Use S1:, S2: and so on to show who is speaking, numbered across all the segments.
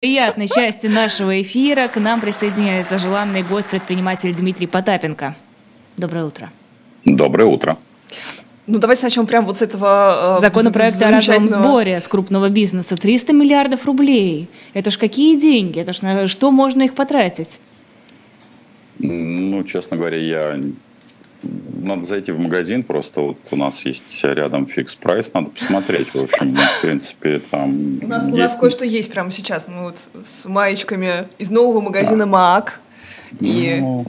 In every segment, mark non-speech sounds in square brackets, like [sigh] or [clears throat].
S1: приятной части нашего эфира к нам присоединяется желанный гость, предприниматель Дмитрий Потапенко. Доброе утро.
S2: Доброе утро.
S3: Ну, давайте начнем прямо вот с этого...
S1: Э, Законопроект о разовом сборе с крупного бизнеса. 300 миллиардов рублей. Это ж какие деньги? Это ж на что можно их потратить?
S2: Ну, честно говоря, я надо зайти в магазин, просто вот у нас есть рядом фикс прайс, надо посмотреть, в общем, в принципе, там...
S3: У нас, есть... у нас кое-что есть прямо сейчас, мы вот с маечками из нового магазина МАК, и... Ну,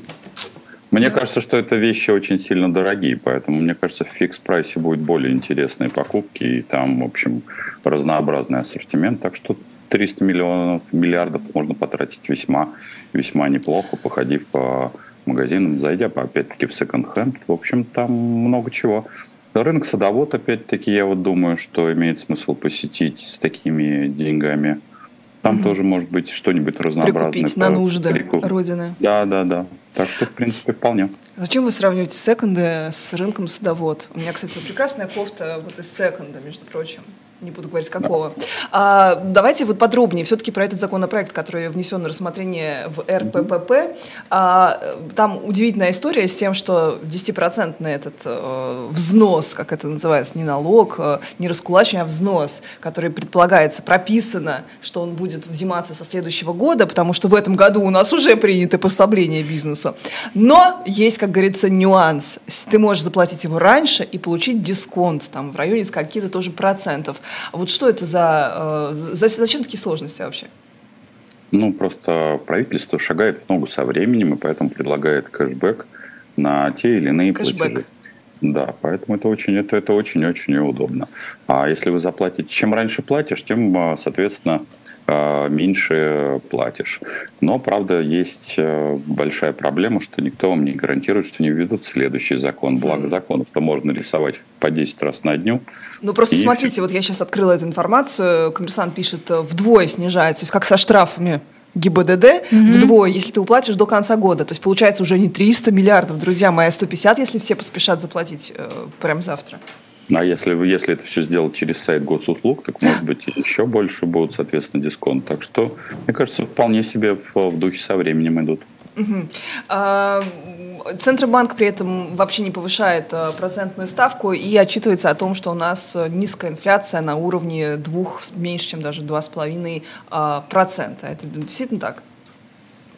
S2: мне да. кажется, что это вещи очень сильно дорогие, поэтому мне кажется, в фикс-прайсе будет более интересные покупки, и там, в общем, разнообразный ассортимент, так что 300 миллионов, миллиардов можно потратить весьма, весьма неплохо, походив по магазинам, зайдя опять-таки в секонд-хенд. В общем, там много чего. Рынок садовод, опять-таки, я вот думаю, что имеет смысл посетить с такими деньгами. Там mm-hmm. тоже может быть что-нибудь разнообразное.
S3: Прикупить на нужды прикуп... Родины.
S2: Да, да, да. Так что, в принципе, вполне.
S3: Зачем вы сравниваете секонды с рынком садовод? У меня, кстати, прекрасная кофта вот из секонда, между прочим не буду говорить какого. А, давайте вот подробнее все-таки про этот законопроект, который внесен на рассмотрение в РППП. А, там удивительная история с тем, что 10% этот э, взнос, как это называется, не налог, э, не раскулачивание, а взнос, который предполагается, прописано, что он будет взиматься со следующего года, потому что в этом году у нас уже принято послабление бизнесу. Но есть, как говорится, нюанс. Ты можешь заплатить его раньше и получить дисконт там, в районе скольки-то тоже процентов. Вот что это за, э, за... Зачем такие сложности вообще?
S2: Ну, просто правительство шагает в ногу со временем, и поэтому предлагает кэшбэк на те или иные кэшбэк. платежи. Да, поэтому это очень, это, это очень-очень удобно. А если вы заплатите, чем раньше платишь, тем, э, соответственно, меньше платишь. Но, правда, есть э, большая проблема, что никто вам не гарантирует, что не введут следующий закон. Благо законов-то можно рисовать по 10 раз на дню.
S3: Ну, просто и... смотрите, вот я сейчас открыла эту информацию, коммерсант пишет, э, вдвое снижается, то есть как со штрафами ГИБДД mm-hmm. вдвое, если ты уплатишь до конца года. То есть получается уже не 300 миллиардов, друзья мои, а 150, если все поспешат заплатить э, прямо завтра.
S2: А если, если это все сделать через сайт госуслуг, так, может быть, еще больше будут, соответственно, дисконт. Так что, мне кажется, вполне себе в, в духе со временем идут.
S3: А, Центробанк при этом вообще не повышает а, процентную ставку и отчитывается о том, что у нас низкая инфляция на уровне двух, меньше, чем даже 2,5%. А, это действительно так?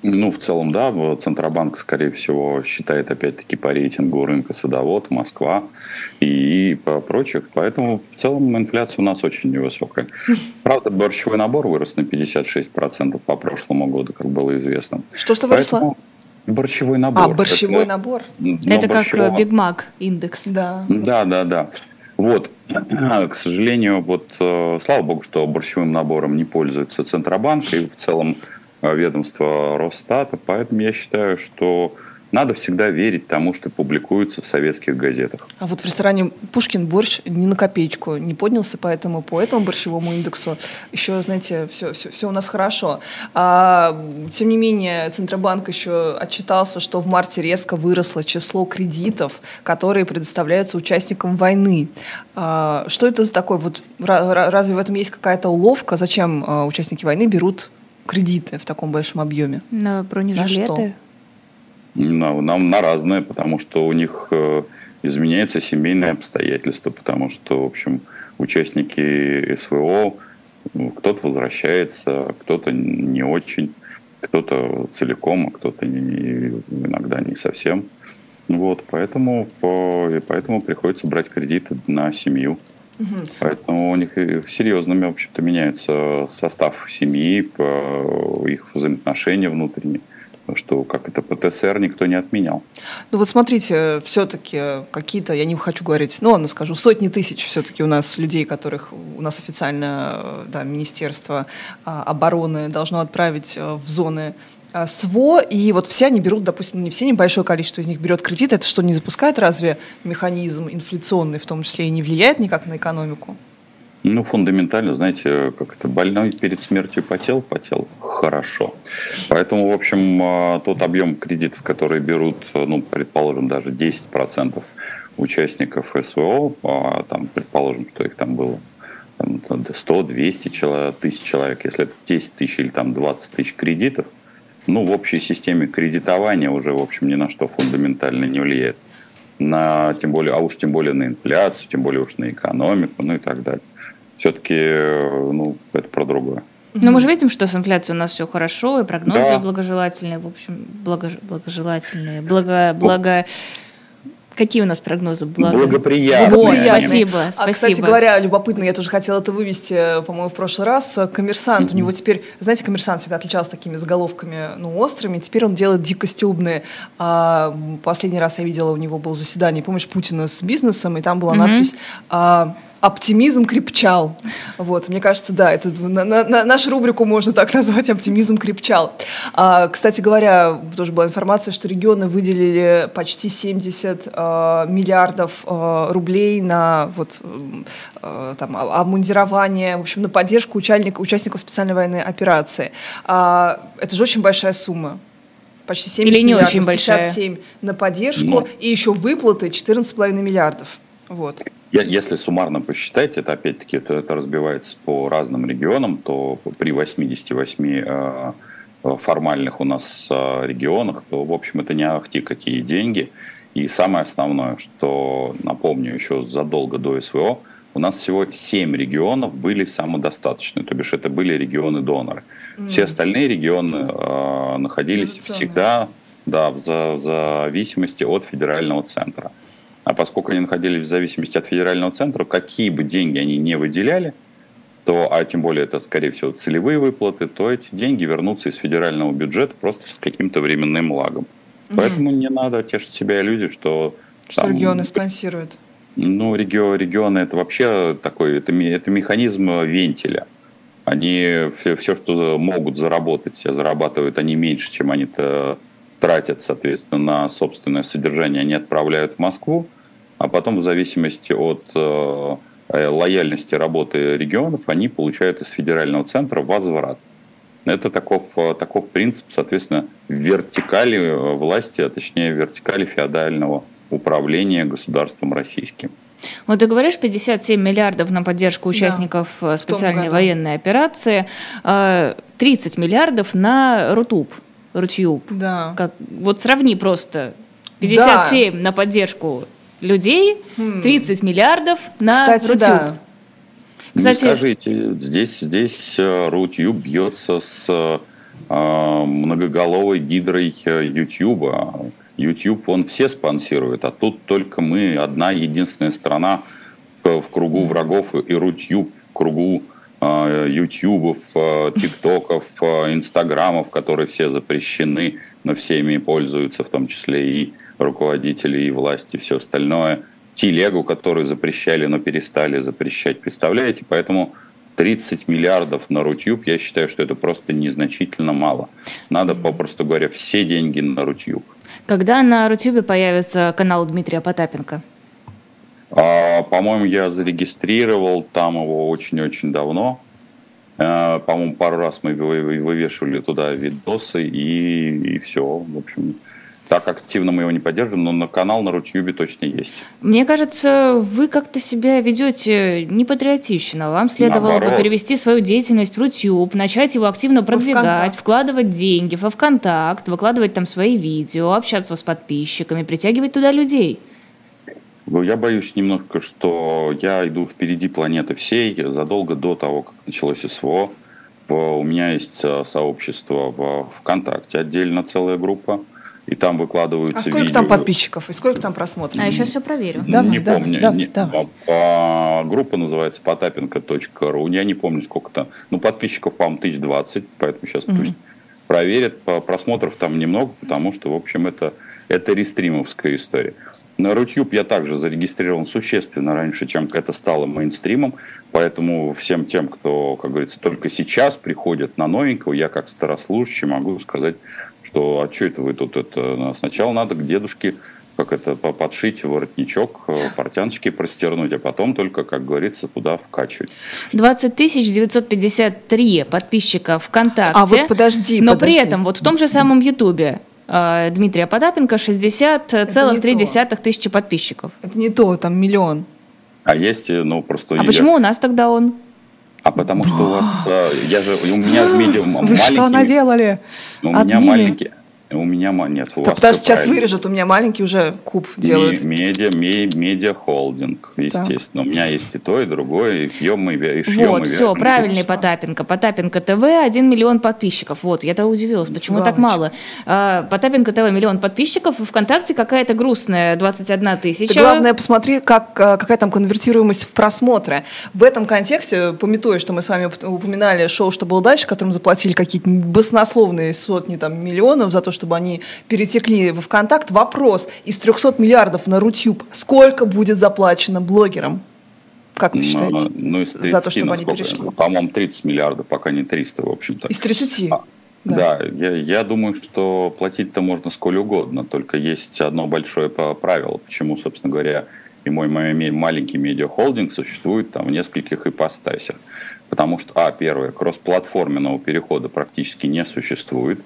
S2: Ну, в целом, да. Центробанк, скорее всего, считает, опять-таки, по рейтингу рынка садовод, Москва и по прочих. Поэтому, в целом, инфляция у нас очень невысокая. Правда, борщевой набор вырос на 56% по прошлому году, как было известно.
S3: Что-что выросло? Поэтому...
S2: Борщевой набор.
S3: А, борщевой это, набор.
S1: Это борщевого... как Биг Мак индекс.
S3: Да.
S2: Да, да, да. Вот, [clears throat] к сожалению, вот, э, слава богу, что борщевым набором не пользуется Центробанк, и в целом Э, ведомства Росстата. Поэтому я считаю, что надо всегда верить тому, что публикуется в советских газетах.
S3: А вот в ресторане Пушкин борщ ни на копеечку не поднялся, поэтому по этому борщевому индексу еще, знаете, все, все, все у нас хорошо. А, тем не менее, Центробанк еще отчитался, что в марте резко выросло число кредитов, которые предоставляются участникам войны. А, что это за такое? Вот, разве в этом есть какая-то уловка? Зачем а, участники войны берут кредиты в таком большом объеме?
S1: На бронежилеты?
S2: На, на, на разные, потому что у них э, изменяется семейные обстоятельства, потому что, в общем, участники СВО, ну, кто-то возвращается, кто-то не очень, кто-то целиком, а кто-то не, иногда не совсем. Вот, поэтому, по, поэтому приходится брать кредиты на семью. Угу. Поэтому у них серьезными, в общем-то, меняется состав семьи, их взаимоотношения внутренние что как это ПТСР никто не отменял.
S3: Ну вот смотрите, все-таки какие-то, я не хочу говорить, ну ладно скажу, сотни тысяч все-таки у нас людей, которых у нас официально да, Министерство а, обороны должно отправить э, в зоны СВО, и вот все они берут, допустим, не все, небольшое количество из них берет кредит, это что, не запускает разве механизм инфляционный в том числе и не влияет никак на экономику?
S2: Ну, фундаментально, знаете, как это, больной перед смертью потел, потел хорошо. Поэтому, в общем, а, тот объем кредитов, которые берут, ну, предположим, даже 10% участников СВО, а, там, предположим, что их там было 100-200 тысяч человек, если это 10 тысяч или там 20 тысяч кредитов, ну, в общей системе кредитования уже, в общем, ни на что фундаментально не влияет. На, тем более, а уж тем более на инфляцию, тем более уж на экономику, ну и так далее. Все-таки, ну, это про другое.
S1: Но мы же видим, что с инфляцией у нас все хорошо, и прогнозы да. благожелательные, в общем, благож... благожелательные, благо, благо... Какие у нас прогнозы?
S2: Благо... Благоприятные. Вот,
S1: спасибо, спасибо.
S3: А, кстати говоря, любопытно, я тоже хотела это вывести, по-моему, в прошлый раз. Коммерсант, mm-hmm. у него теперь, знаете, коммерсант всегда отличался такими заголовками, ну, острыми, теперь он делает дико стебные. А, последний раз я видела, у него было заседание, помнишь, Путина с бизнесом, и там была mm-hmm. надпись... А, оптимизм крепчал. Вот, мне кажется, да, это на, на, на нашу рубрику можно так назвать «Оптимизм крепчал». А, кстати говоря, тоже была информация, что регионы выделили почти 70 а, миллиардов а, рублей на вот, а, там, обмундирование, в общем, на поддержку участников, участников специальной военной операции. А, это же очень большая сумма почти 70
S1: Или не
S3: миллиардов,
S1: очень
S3: 57 большая. на поддержку, Но. и еще выплаты 14,5 миллиардов. Вот.
S2: Если суммарно посчитать, это опять-таки это, это разбивается по разным регионам, то при 88 э, формальных у нас э, регионах, то, в общем, это не ахти какие деньги. И самое основное, что, напомню, еще задолго до СВО, у нас всего 7 регионов были самодостаточны, то бишь это были регионы-доноры. Mm. Все остальные регионы э, находились всегда да, в, за, в зависимости от федерального центра. А поскольку они находились в зависимости от федерального центра, какие бы деньги они не выделяли, то, а тем более это, скорее всего, целевые выплаты, то эти деньги вернутся из федерального бюджета просто с каким-то временным лагом. Угу. Поэтому не надо тешить себя люди, что...
S3: Что там, регионы спонсируют.
S2: Ну, регион, регионы это вообще такой, это, это механизм вентиля. Они все, все, что могут заработать, зарабатывают они меньше, чем они-то тратят, соответственно, на собственное содержание, они отправляют в Москву, а потом в зависимости от э, э, лояльности работы регионов они получают из федерального центра возврат. Это таков, э, таков принцип, соответственно, вертикали власти, а точнее вертикали феодального управления государством российским.
S1: Вот ты говоришь 57 миллиардов на поддержку участников да, специальной военной операции, 30 миллиардов на РУТУП. Рутюб.
S3: Да.
S1: Как, вот сравни просто 57 да. на поддержку людей, 30 хм. миллиардов на Кстати, Рутюб. Да.
S2: Кстати, Не скажите, здесь, здесь э, Рутюб бьется с э, многоголовой гидрой Ютьюба. YouTube, он все спонсирует, а тут только мы, одна единственная страна в, в кругу врагов, и Рутюб в кругу Э, ютубов, э, тиктоков, э, инстаграмов, которые все запрещены, но всеми пользуются, в том числе и руководители, и власти, и все остальное. Телегу, которую запрещали, но перестали запрещать, представляете? Поэтому 30 миллиардов на Рутюб, я считаю, что это просто незначительно мало. Надо, попросту говоря, все деньги на Рутюб.
S1: Когда на Рутюбе появится канал Дмитрия Потапенко?
S2: А, по-моему, я зарегистрировал там его очень-очень давно. А, по-моему, пару раз мы вывешивали туда видосы и, и все. В общем, так активно мы его не поддерживаем, но на канал на Рутюбе точно есть.
S1: Мне кажется, вы как-то себя ведете непатриотично. Вам следовало Наоборот. бы перевести свою деятельность в Рутюб, начать его активно продвигать, вкладывать деньги во ВКонтакт, выкладывать там свои видео, общаться с подписчиками, притягивать туда людей.
S2: Я боюсь немножко, что я иду впереди планеты всей. Задолго до того, как началось СВО, у меня есть э, сообщество в ВКонтакте, отдельно целая группа. И там выкладываются
S3: А сколько
S2: видео.
S3: там подписчиков и сколько там просмотров?
S1: А еще все проверю.
S2: Давай, не давай, помню. Давай, не, давай. А, группа называется потапенко.ру. Я не помню сколько там. Ну, подписчиков, по-моему, 1020, поэтому сейчас угу. пусть проверят. Просмотров там немного, потому что, в общем, это, это рестримовская история. На Рутюб я также зарегистрирован существенно раньше, чем это стало мейнстримом, поэтому всем тем, кто, как говорится, только сейчас приходит на новенького, я как старослужащий могу сказать, что а что это вы тут это... Сначала надо к дедушке как это, подшить воротничок, э, портяночки простернуть, а потом только, как говорится, туда вкачивать.
S1: 20 953 подписчика ВКонтакте.
S3: А вот подожди,
S1: Но
S3: подожди.
S1: при этом вот в том же самом Ютубе Э, Дмитрия Потапенко 60,3 тысячи подписчиков.
S3: Это не то, там миллион.
S2: А есть, ну, просто...
S1: А я... почему у нас тогда он?
S2: А потому что у вас, э, я же, у меня же медиа маленький.
S3: что наделали?
S2: У меня маленький, у меня нет. У
S3: вас потому сейчас вырежут, у меня маленький уже куб делают.
S2: Медиа, медиа холдинг, естественно. Так. У меня есть и то, и другое, и пьем и, и шьем.
S1: Вот, и все, правильный Потапенко. Потапенко ТВ, 1 миллион подписчиков. Вот, я-то удивилась, почему Галочка. так мало. А, Потапенко ТВ, миллион подписчиков, ВКонтакте какая-то грустная, 21 тысяча.
S3: Ты главное, посмотри, как, а, какая там конвертируемость в просмотры. В этом контексте, пометуя, что мы с вами упоминали шоу «Что было дальше», которым заплатили какие-то баснословные сотни там, миллионов за то, что чтобы они перетекли во ВКонтакт. Вопрос, из 300 миллиардов на Рутюб сколько будет заплачено блогерам? Как вы считаете?
S2: Ну, из 30, за то, чтобы они перешли. По-моему, 30 миллиардов, пока не 300, в общем-то.
S3: Из 30? А,
S2: да, да я, я думаю, что платить-то можно сколь угодно, только есть одно большое правило, почему, собственно говоря, и мой, мой маленький медиахолдинг существует там в нескольких ипостасях. Потому что, а, первое, кроссплатформенного перехода практически не существует.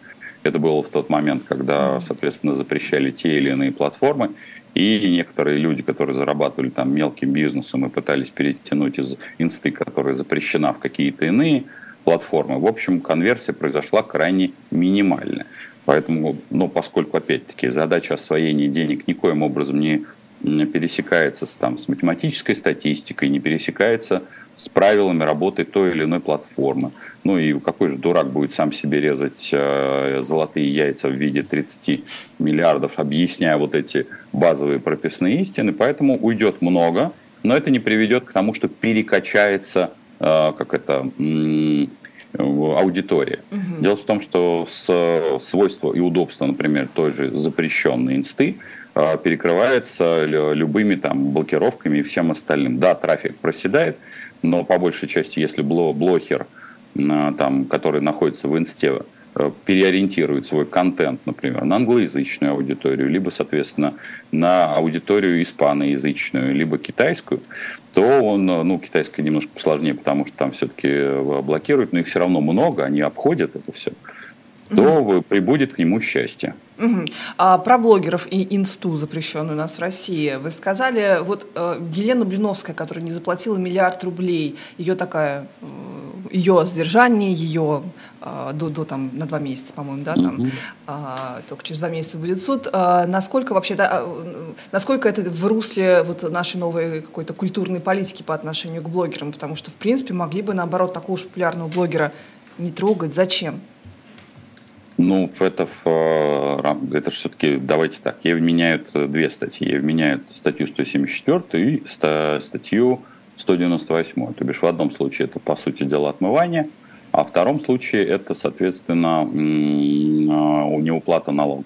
S2: Это было в тот момент, когда, соответственно, запрещали те или иные платформы, и некоторые люди, которые зарабатывали там мелким бизнесом и пытались перетянуть из инсты, которая запрещена в какие-то иные платформы, в общем, конверсия произошла крайне минимальная. Поэтому, ну, поскольку, опять-таки, задача освоения денег никоим образом не пересекается с, там, с математической статистикой, не пересекается с правилами работы той или иной платформы. Ну и какой же дурак будет сам себе резать э, золотые яйца в виде 30 миллиардов, объясняя вот эти базовые прописные истины. Поэтому уйдет много, но это не приведет к тому, что перекачается э, как это, аудитория. Угу. Дело в том, что с свойства и удобства, например, той же запрещенной инсты, перекрывается любыми там блокировками и всем остальным. Да, трафик проседает, но по большей части, если блогер, а, там, который находится в инсте, э, переориентирует свой контент, например, на англоязычную аудиторию, либо, соответственно, на аудиторию испаноязычную, либо китайскую, то он, ну, китайская немножко посложнее, потому что там все-таки э, блокируют, но их все равно много, они обходят это все то прибудет к нему счастье.
S3: Угу. А про блогеров и инсту, запрещенную у нас в России, вы сказали, вот э, Елена Блиновская, которая не заплатила миллиард рублей, ее такая, э, ее сдержание, ее э, до, до там на два месяца, по-моему, да, там, угу. э, только через два месяца будет суд. Э, насколько вообще, да, э, насколько это в русле вот нашей новой какой-то культурной политики по отношению к блогерам, потому что, в принципе, могли бы, наоборот, такого уж популярного блогера не трогать. Зачем?
S2: Ну, это, э, это все-таки, давайте так, ей вменяют две статьи. Ей вменяют статью 174 и статью 198. То бишь в одном случае это, по сути дела, отмывание, а в втором случае это, соответственно, а, неуплата налогов.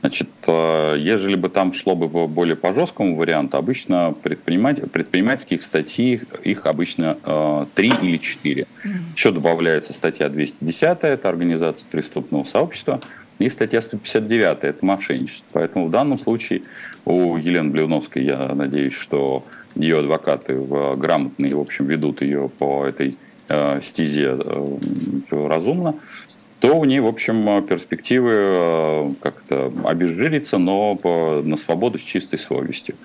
S2: Значит, э, ежели бы там шло бы более по жесткому варианту, обычно предприниматель, предпринимательских статей, их обычно э, три или четыре. Еще добавляется статья 210, это организация преступного сообщества, и статья 159, это мошенничество. Поэтому в данном случае у Елены Блевновской, я надеюсь, что ее адвокаты грамотные, в общем, ведут ее по этой э, стезе разумно то у нее, в общем, перспективы э, как-то обезжириться, но по, на свободу с чистой совестью.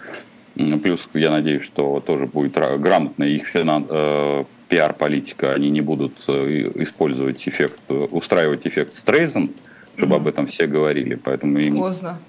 S2: Плюс, я надеюсь, что тоже будет грамотная их финанс, э, пиар-политика. Они не будут э, использовать эффект, устраивать эффект Стрейзен, чтобы mm-hmm. об этом все говорили. Поэтому им...
S3: Поздно.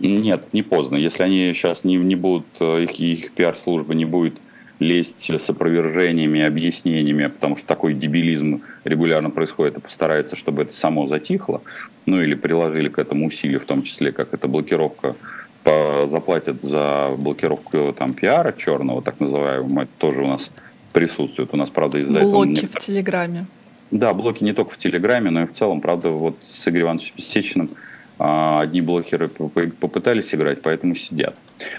S2: Нет, не поздно. Если они сейчас не, не будут, э, их, их пиар-служба не будет лезть с опровержениями, объяснениями, потому что такой дебилизм регулярно происходит, и постарается, чтобы это само затихло, ну или приложили к этому усилия, в том числе, как это блокировка по, заплатят за блокировку там пиара черного, так называемого, это тоже у нас присутствует. У нас, правда, из-за
S3: Блоки этого... в Телеграме.
S2: Да, блоки не только в Телеграме, но и в целом, правда, вот с Игорем Ивановичем Сечиным одни блокеры попытались играть, поэтому сидят,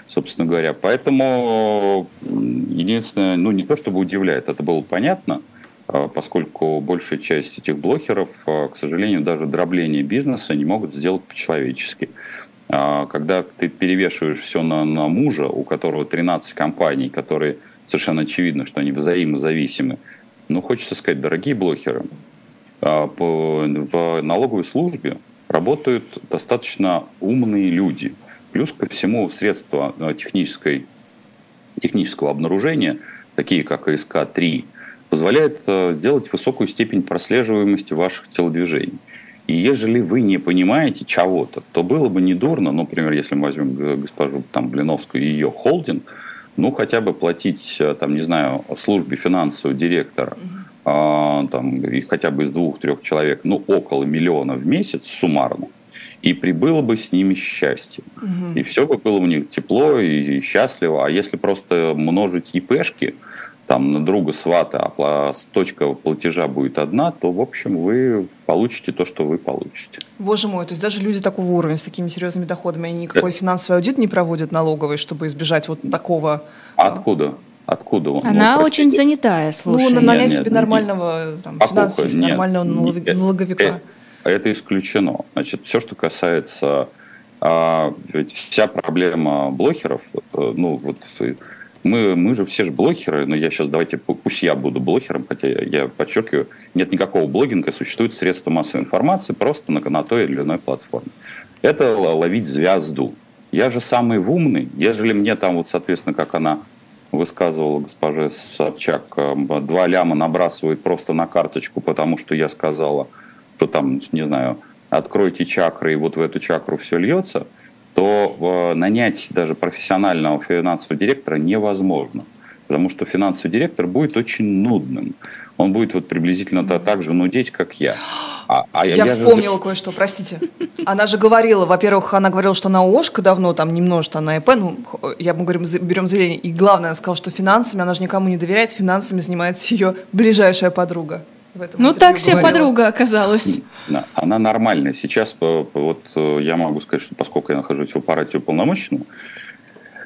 S2: собственно говоря. Поэтому единственное, ну не то чтобы удивляет, это было понятно, а, поскольку большая часть этих блокеров, а, к сожалению, даже дробление бизнеса не могут сделать по-человечески. Когда ты перевешиваешь все на, на мужа, у которого 13 компаний, которые совершенно очевидно, что они взаимозависимы, ну, хочется сказать, дорогие блокеры, в налоговой службе работают достаточно умные люди. Плюс ко всему средства э, технической, технического обнаружения, такие как АСК-3, позволяет э, делать высокую степень прослеживаемости ваших телодвижений. И ежели вы не понимаете чего-то, то было бы не дурно, ну, например, если мы возьмем госпожу там, Блиновскую и ее холдинг, ну, хотя бы платить, э, там, не знаю, службе финансового директора, а, там, и хотя бы из двух-трех человек, ну, около миллиона в месяц суммарно, и прибыло бы с ними счастье. Угу. И все бы было у них тепло и счастливо. А если просто множить ИПшки, там на друга свата, а точка платежа будет одна, то, в общем, вы получите то, что вы получите.
S3: Боже мой, то есть даже люди такого уровня, с такими серьезными доходами, они никакой Это... финансовый аудит не проводят налоговый, чтобы избежать вот такого...
S2: А откуда? Откуда он?
S1: Она ну, очень занятая, слушай.
S3: Ну, нанять нет, себе нет, нормального там, финансиста, нормального налог... налоговика. Это,
S2: это исключено. Значит, все, что касается... А, ведь вся проблема блогеров, э, ну, вот мы, мы же все же блогеры, но я сейчас давайте, пусть я буду блогером, хотя я, я подчеркиваю, нет никакого блогинга, существует средства массовой информации просто на, на той или иной платформе. Это ловить звезду. Я же самый умный, ежели мне там вот, соответственно, как она высказывала госпожа Собчак, два ляма набрасывает просто на карточку, потому что я сказала, что там, не знаю, откройте чакры, и вот в эту чакру все льется – то э, нанять даже профессионального финансового директора невозможно. Потому что финансовый директор будет очень нудным. Он будет вот приблизительно так же нудеть, как я.
S3: А, а я, я вспомнила же... кое-что, простите. Она же говорила, во-первых, она говорила, что она ОШКа давно, там немножко на ИП, ну, я мы говорим, берем заявление. И главное, она сказала, что финансами она же никому не доверяет, финансами занимается ее ближайшая подруга
S1: ну, так себе подруга оказалась.
S2: Она нормальная. Сейчас вот э, я могу сказать, что поскольку я нахожусь в аппарате уполномоченного,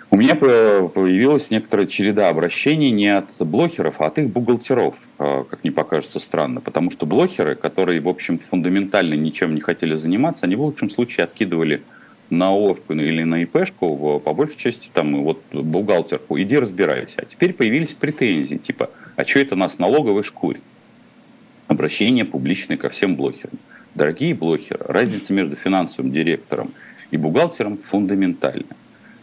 S2: у меня появилась некоторая череда обращений не от блогеров, а от их бухгалтеров, э, как мне покажется странно. Потому что блогеры, которые, в общем, фундаментально ничем не хотели заниматься, они в лучшем случае откидывали на ОФП или на ИПшку, по большей части, там, вот, бухгалтерку, иди разбирайся. А теперь появились претензии, типа, а что это нас налоговый шкурит? обращение публичное ко всем блогерам. Дорогие блогеры, разница между финансовым директором и бухгалтером фундаментальна.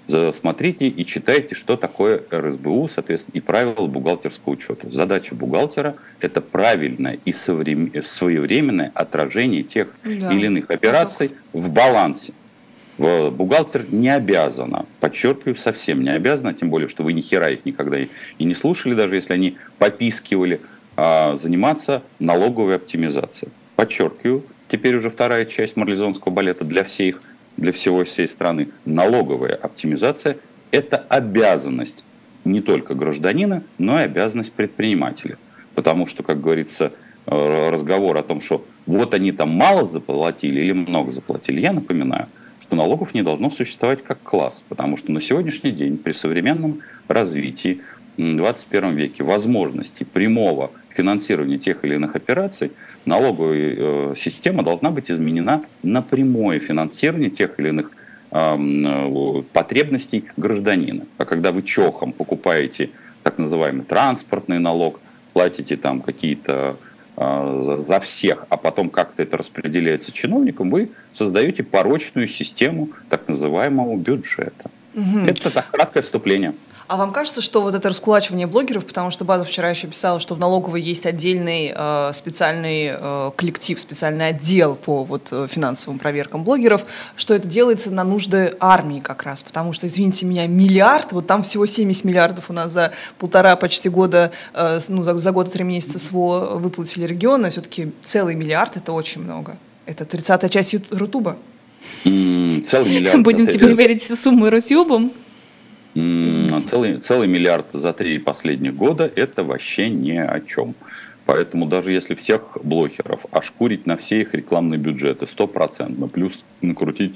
S2: Смотрите и читайте, что такое РСБУ, соответственно, и правила бухгалтерского учета. Задача бухгалтера – это правильное и своевременное отражение тех да. или иных операций в балансе. Бухгалтер не обязана, подчеркиваю, совсем не обязана, тем более, что вы ни хера их никогда и не слушали, даже если они попискивали – а, заниматься налоговой оптимизацией. Подчеркиваю, теперь уже вторая часть марлезонского балета для всех, для всего всей страны. Налоговая оптимизация – это обязанность не только гражданина, но и обязанность предпринимателя. Потому что, как говорится, э, разговор о том, что вот они там мало заплатили или много заплатили, я напоминаю, что налогов не должно существовать как класс, потому что на сегодняшний день при современном развитии в 21 веке возможности прямого финансирования тех или иных операций, налоговая э, система должна быть изменена на прямое финансирование тех или иных э, потребностей гражданина. А когда вы чохом покупаете так называемый транспортный налог, платите там какие-то э, за всех, а потом как-то это распределяется чиновникам, вы создаете порочную систему так называемого бюджета. Угу. Это так краткое вступление.
S3: А вам кажется, что вот это раскулачивание блогеров, потому что База вчера еще писала, что в налоговой есть отдельный э, специальный э, коллектив, специальный отдел по вот э, финансовым проверкам блогеров, что это делается на нужды армии как раз, потому что, извините меня, миллиард, вот там всего 70 миллиардов у нас за полтора почти года, э, ну, за, за год и три месяца СВО выплатили регионы, все-таки целый миллиард – это очень много. Это 30-я часть Рутуба.
S2: Целый миллиард.
S1: Будем теперь верить все суммы Рутюбом.
S2: Целый, целый миллиард за три последних года – это вообще ни о чем. Поэтому даже если всех блогеров ошкурить на все их рекламные бюджеты стопроцентно, плюс накрутить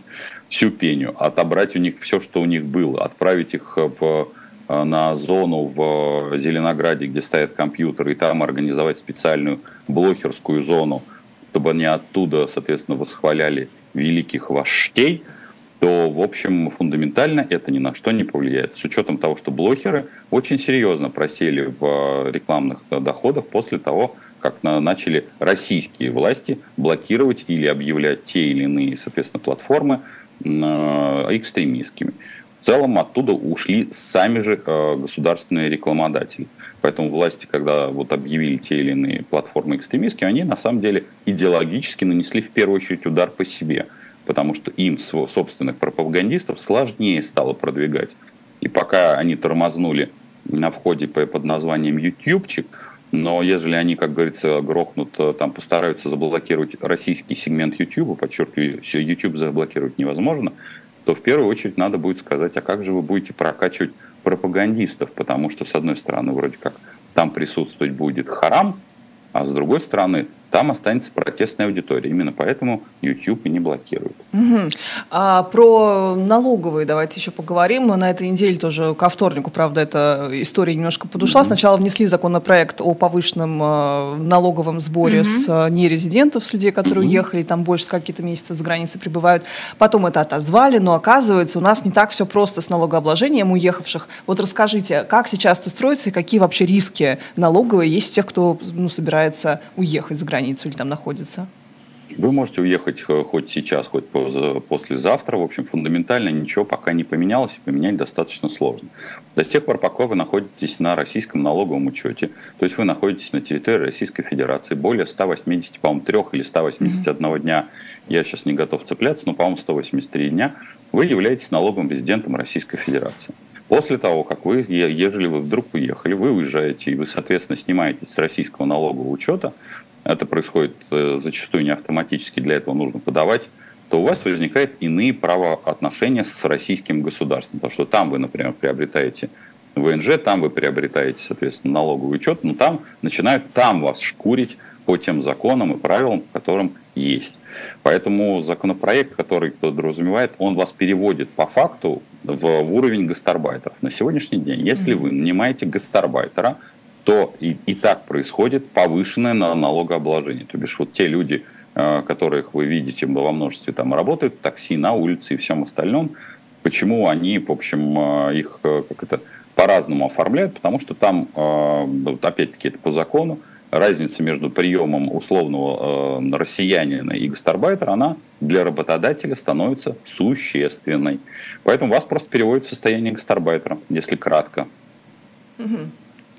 S2: всю пеню, отобрать у них все, что у них было, отправить их в, на зону в Зеленограде, где стоят компьютеры, и там организовать специальную блогерскую зону, чтобы они оттуда, соответственно, восхваляли великих вождей – то, в общем, фундаментально это ни на что не повлияет. С учетом того, что блогеры очень серьезно просели в рекламных доходах после того, как начали российские власти блокировать или объявлять те или иные, соответственно, платформы экстремистскими. В целом оттуда ушли сами же э, государственные рекламодатели. Поэтому власти, когда вот объявили те или иные платформы экстремистские, они на самом деле идеологически нанесли в первую очередь удар по себе, потому что им собственных пропагандистов сложнее стало продвигать. И пока они тормознули на входе под названием «Ютубчик», но если они, как говорится, грохнут, э, там постараются заблокировать российский сегмент YouTube, подчеркиваю, все YouTube заблокировать невозможно, то в первую очередь надо будет сказать, а как же вы будете прокачивать пропагандистов, потому что, с одной стороны, вроде как там присутствовать будет харам, а с другой стороны, там останется протестная аудитория. Именно поэтому YouTube и не блокирует.
S3: Угу. А про налоговые давайте еще поговорим. На этой неделе тоже ко вторнику, правда, эта история немножко подушла. Угу. Сначала внесли законопроект о повышенном э, налоговом сборе угу. с э, нерезидентов, с людей, которые угу. уехали, там больше с каких-то месяцев за границей пребывают. Потом это отозвали, но оказывается, у нас не так все просто с налогообложением уехавших. Вот расскажите, как сейчас это строится и какие вообще риски налоговые есть у тех, кто ну, собирается уехать за границу? Границу или там находится?
S2: Вы можете уехать э, хоть сейчас, хоть послезавтра. В общем, фундаментально ничего пока не поменялось, и поменять достаточно сложно. До тех пор, пока вы находитесь на российском налоговом учете, то есть вы находитесь на территории Российской Федерации, более 180, по-моему, 3 или 181 mm-hmm. дня, я сейчас не готов цепляться, но, по-моему, 183 дня, вы являетесь налоговым резидентом Российской Федерации. После того, как вы, ежели вы вдруг уехали, вы уезжаете, и вы, соответственно, снимаетесь с российского налогового учета, это происходит э, зачастую не автоматически, для этого нужно подавать, то у вас возникают иные правоотношения с российским государством. Потому что там вы, например, приобретаете ВНЖ, там вы приобретаете, соответственно, налоговый учет, но там начинают там вас шкурить по тем законам и правилам, которым есть. Поэтому законопроект, который подразумевает, он вас переводит по факту в, в уровень гастарбайтеров. На сегодняшний день, если вы нанимаете гастарбайтера, то и, и так происходит повышенное налогообложение. То бишь вот те люди, э, которых вы видите во множестве, там работают такси, на улице и всем остальном, почему они, в общем, э, их э, как это по-разному оформляют, потому что там, опять-таки, это по закону, разница между приемом условного россиянина и гастарбайтера, она для работодателя становится существенной. Поэтому вас просто переводят в состояние гастарбайтера, если кратко.
S3: Угу.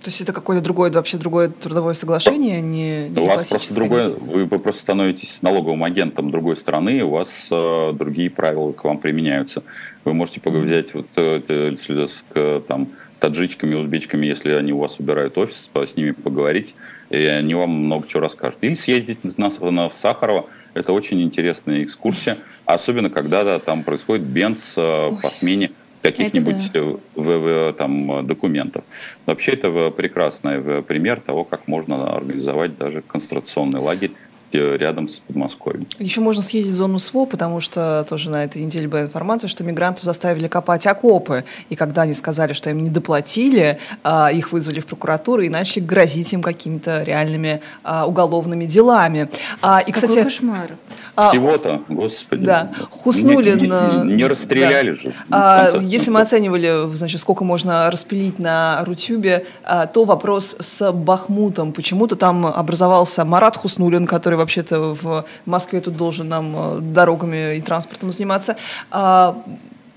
S3: То есть это какое-то другое, вообще другое трудовое соглашение, не,
S2: не У вас просто другое, вы просто становитесь налоговым агентом другой страны, у вас э, другие правила к вам применяются. Вы можете взять вот э, с там, таджичками, узбечками, если они у вас убирают офис, с ними поговорить, и они вам много чего расскажут. Или съездить на, в Сахарова, это очень интересная экскурсия, особенно когда там происходит бенз э, по смене каких-нибудь да. в, в, там, документов. Вообще это прекрасный пример того, как можно организовать даже концентрационный лагерь рядом с Подмосковьем.
S3: Еще можно съездить в зону СВО, потому что тоже на этой неделе была информация, что мигрантов заставили копать окопы. И когда они сказали, что им не доплатили, а, их вызвали в прокуратуру и начали грозить им какими-то реальными а, уголовными делами.
S1: А, и, кстати, Какой кошмар.
S2: Всего-то, господи.
S3: Да. Хуснулин...
S2: Не, не, не расстреляли да. же.
S3: А, если мы оценивали, значит, сколько можно распилить на Рутюбе, то вопрос с Бахмутом. Почему-то там образовался Марат Хуснулин, который вообще-то в Москве тут должен нам э, дорогами и транспортом заниматься. А,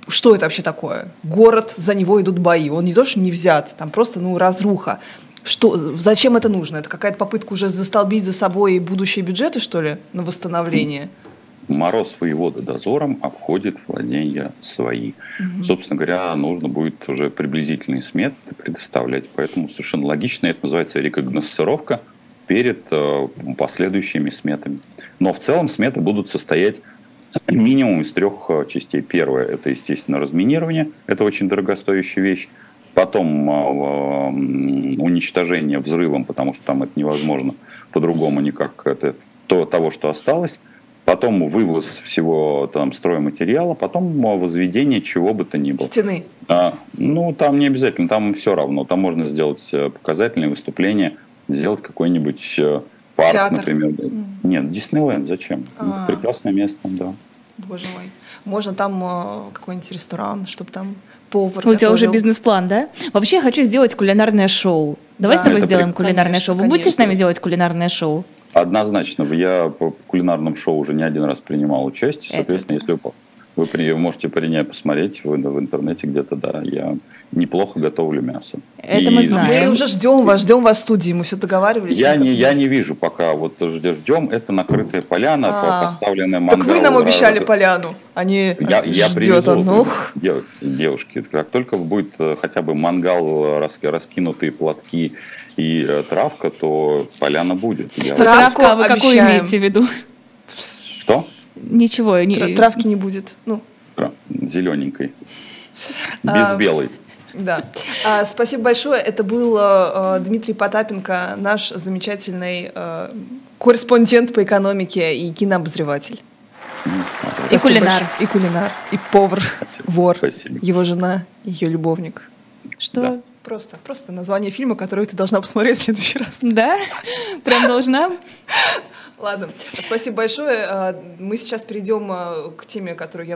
S3: что это вообще такое? Город, за него идут бои. Он не то, что не взят, там просто ну, разруха. Что, зачем это нужно? Это какая-то попытка уже застолбить за собой будущие бюджеты, что ли, на восстановление?
S2: Мороз воевода дозором обходит владения свои. Угу. Собственно говоря, нужно будет уже приблизительные сметы предоставлять. Поэтому совершенно логично. Это называется рекогносцировка перед э, последующими сметами. Но в целом сметы будут состоять минимум из трех э, частей. Первое – это, естественно, разминирование. Это очень дорогостоящая вещь. Потом э, уничтожение взрывом, потому что там это невозможно по-другому никак. Это то, того, что осталось. Потом вывоз всего там стройматериала, потом возведение чего бы то ни было.
S3: Стены.
S2: А, ну, там не обязательно, там все равно. Там можно сделать показательные выступления сделать какой-нибудь парк, Театр. например. Mm. Нет, Диснейленд зачем? А-а-а. Прекрасное место, да.
S3: Боже мой. Можно там э, какой-нибудь ресторан, чтобы там повар.
S1: У готовил. тебя уже бизнес-план, да? Вообще я хочу сделать кулинарное шоу. Давай да. с тобой Это сделаем при... кулинарное конечно, шоу. Вы конечно. будете с нами делать кулинарное шоу?
S2: Однозначно. Я по кулинарным шоу уже не один раз принимал участие. Соответственно, Это... если Вы при, можете при ней посмотреть в, в интернете где-то, да. Я неплохо готовлю мясо.
S1: Это и, мы знаем.
S3: Мы уже ждем вас, ждем вас в студии, мы все договаривались.
S2: Я не, я не вижу пока, вот ждем, это накрытая поляна, а, поставленная мангал.
S3: Так вы нам обещали поляну, а не
S2: Я, я привезу, ну. девушки, как только будет э, хотя бы мангал, раскинутые платки и э, травка, то поляна будет.
S1: Я Травка, вы какую имеете в виду?
S2: Что?
S1: Ничего. Не...
S3: Травки не будет. Ну.
S2: Зелененькой. Без а, белой.
S3: Да. А, спасибо большое. Это был а, Дмитрий Потапенко, наш замечательный а, корреспондент по экономике и кинообозреватель.
S1: И кулинар.
S3: Большое. И кулинар. И повар.
S2: Спасибо.
S3: Вор.
S2: Спасибо.
S3: Его жена, ее любовник.
S1: Что? Да.
S3: Просто, просто название фильма, который ты должна посмотреть в следующий раз.
S1: Да? Прям должна? [laughs]
S3: Ладно, спасибо большое. Мы сейчас перейдем к теме, которую я